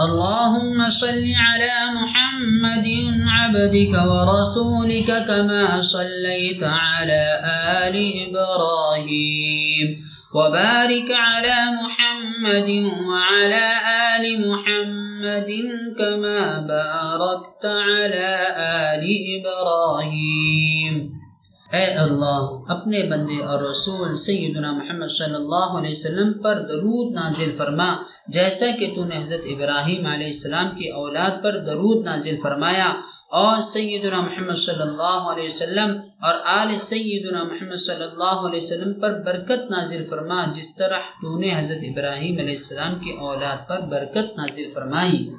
اللهم صل على محمد عبدك ورسولك كما صليت على آل إبراهيم وبارك على محمد وعلى آل محمد كما باركت على آل إبراهيم. اے اللہ، اپنے بندے اور رسول سیدنا محمد صلی اللہ علیہ وسلم پر درود نازل فرما، جیسا کہ تو نے حضرت ابراہیم علیہ السلام کی اولاد پر درود نازل فرمایا۔ اور سیدنا محمد صلی اللہ علیہ وسلم اور آل سیدنا محمد صلی اللہ علیہ وسلم پر برکت نازل فرما، جس طرح تو نے حضرت ابراہیم علیہ السلام کی اولاد پر برکت نازل فرمائی۔